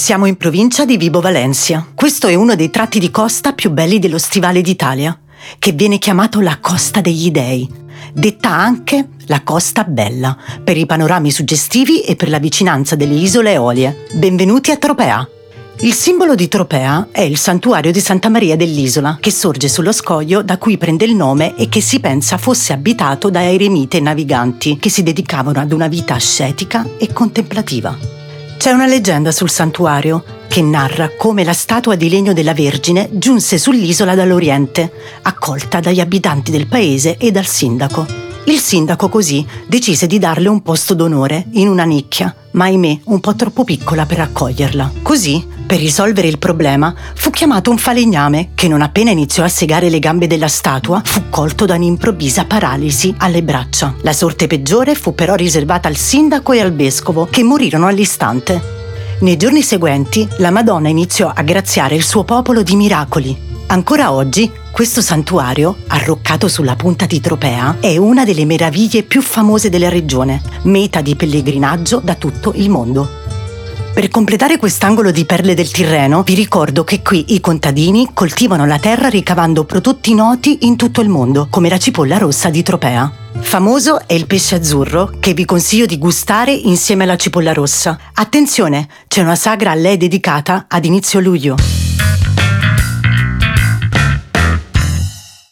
Siamo in provincia di Vibo Valencia. Questo è uno dei tratti di costa più belli dello stivale d'Italia, che viene chiamato la Costa degli Dei, detta anche la Costa Bella, per i panorami suggestivi e per la vicinanza delle isole Eolie. Benvenuti a Tropea! Il simbolo di Tropea è il santuario di Santa Maria dell'Isola, che sorge sullo scoglio da cui prende il nome e che si pensa fosse abitato da eremite naviganti che si dedicavano ad una vita ascetica e contemplativa. C'è una leggenda sul santuario che narra come la statua di legno della Vergine giunse sull'isola dall'Oriente, accolta dagli abitanti del paese e dal sindaco. Il sindaco così decise di darle un posto d'onore in una nicchia, ma ahimè un po' troppo piccola per accoglierla. Così, per risolvere il problema, fu chiamato un falegname che non appena iniziò a segare le gambe della statua fu colto da un'improvvisa paralisi alle braccia. La sorte peggiore fu però riservata al sindaco e al vescovo, che morirono all'istante. Nei giorni seguenti, la Madonna iniziò a graziare il suo popolo di miracoli. Ancora oggi, questo santuario, arroccato sulla punta di Tropea, è una delle meraviglie più famose della regione, meta di pellegrinaggio da tutto il mondo. Per completare quest'angolo di perle del Tirreno, vi ricordo che qui i contadini coltivano la terra ricavando prodotti noti in tutto il mondo, come la cipolla rossa di Tropea. Famoso è il pesce azzurro che vi consiglio di gustare insieme alla cipolla rossa. Attenzione, c'è una sagra a lei dedicata ad inizio luglio.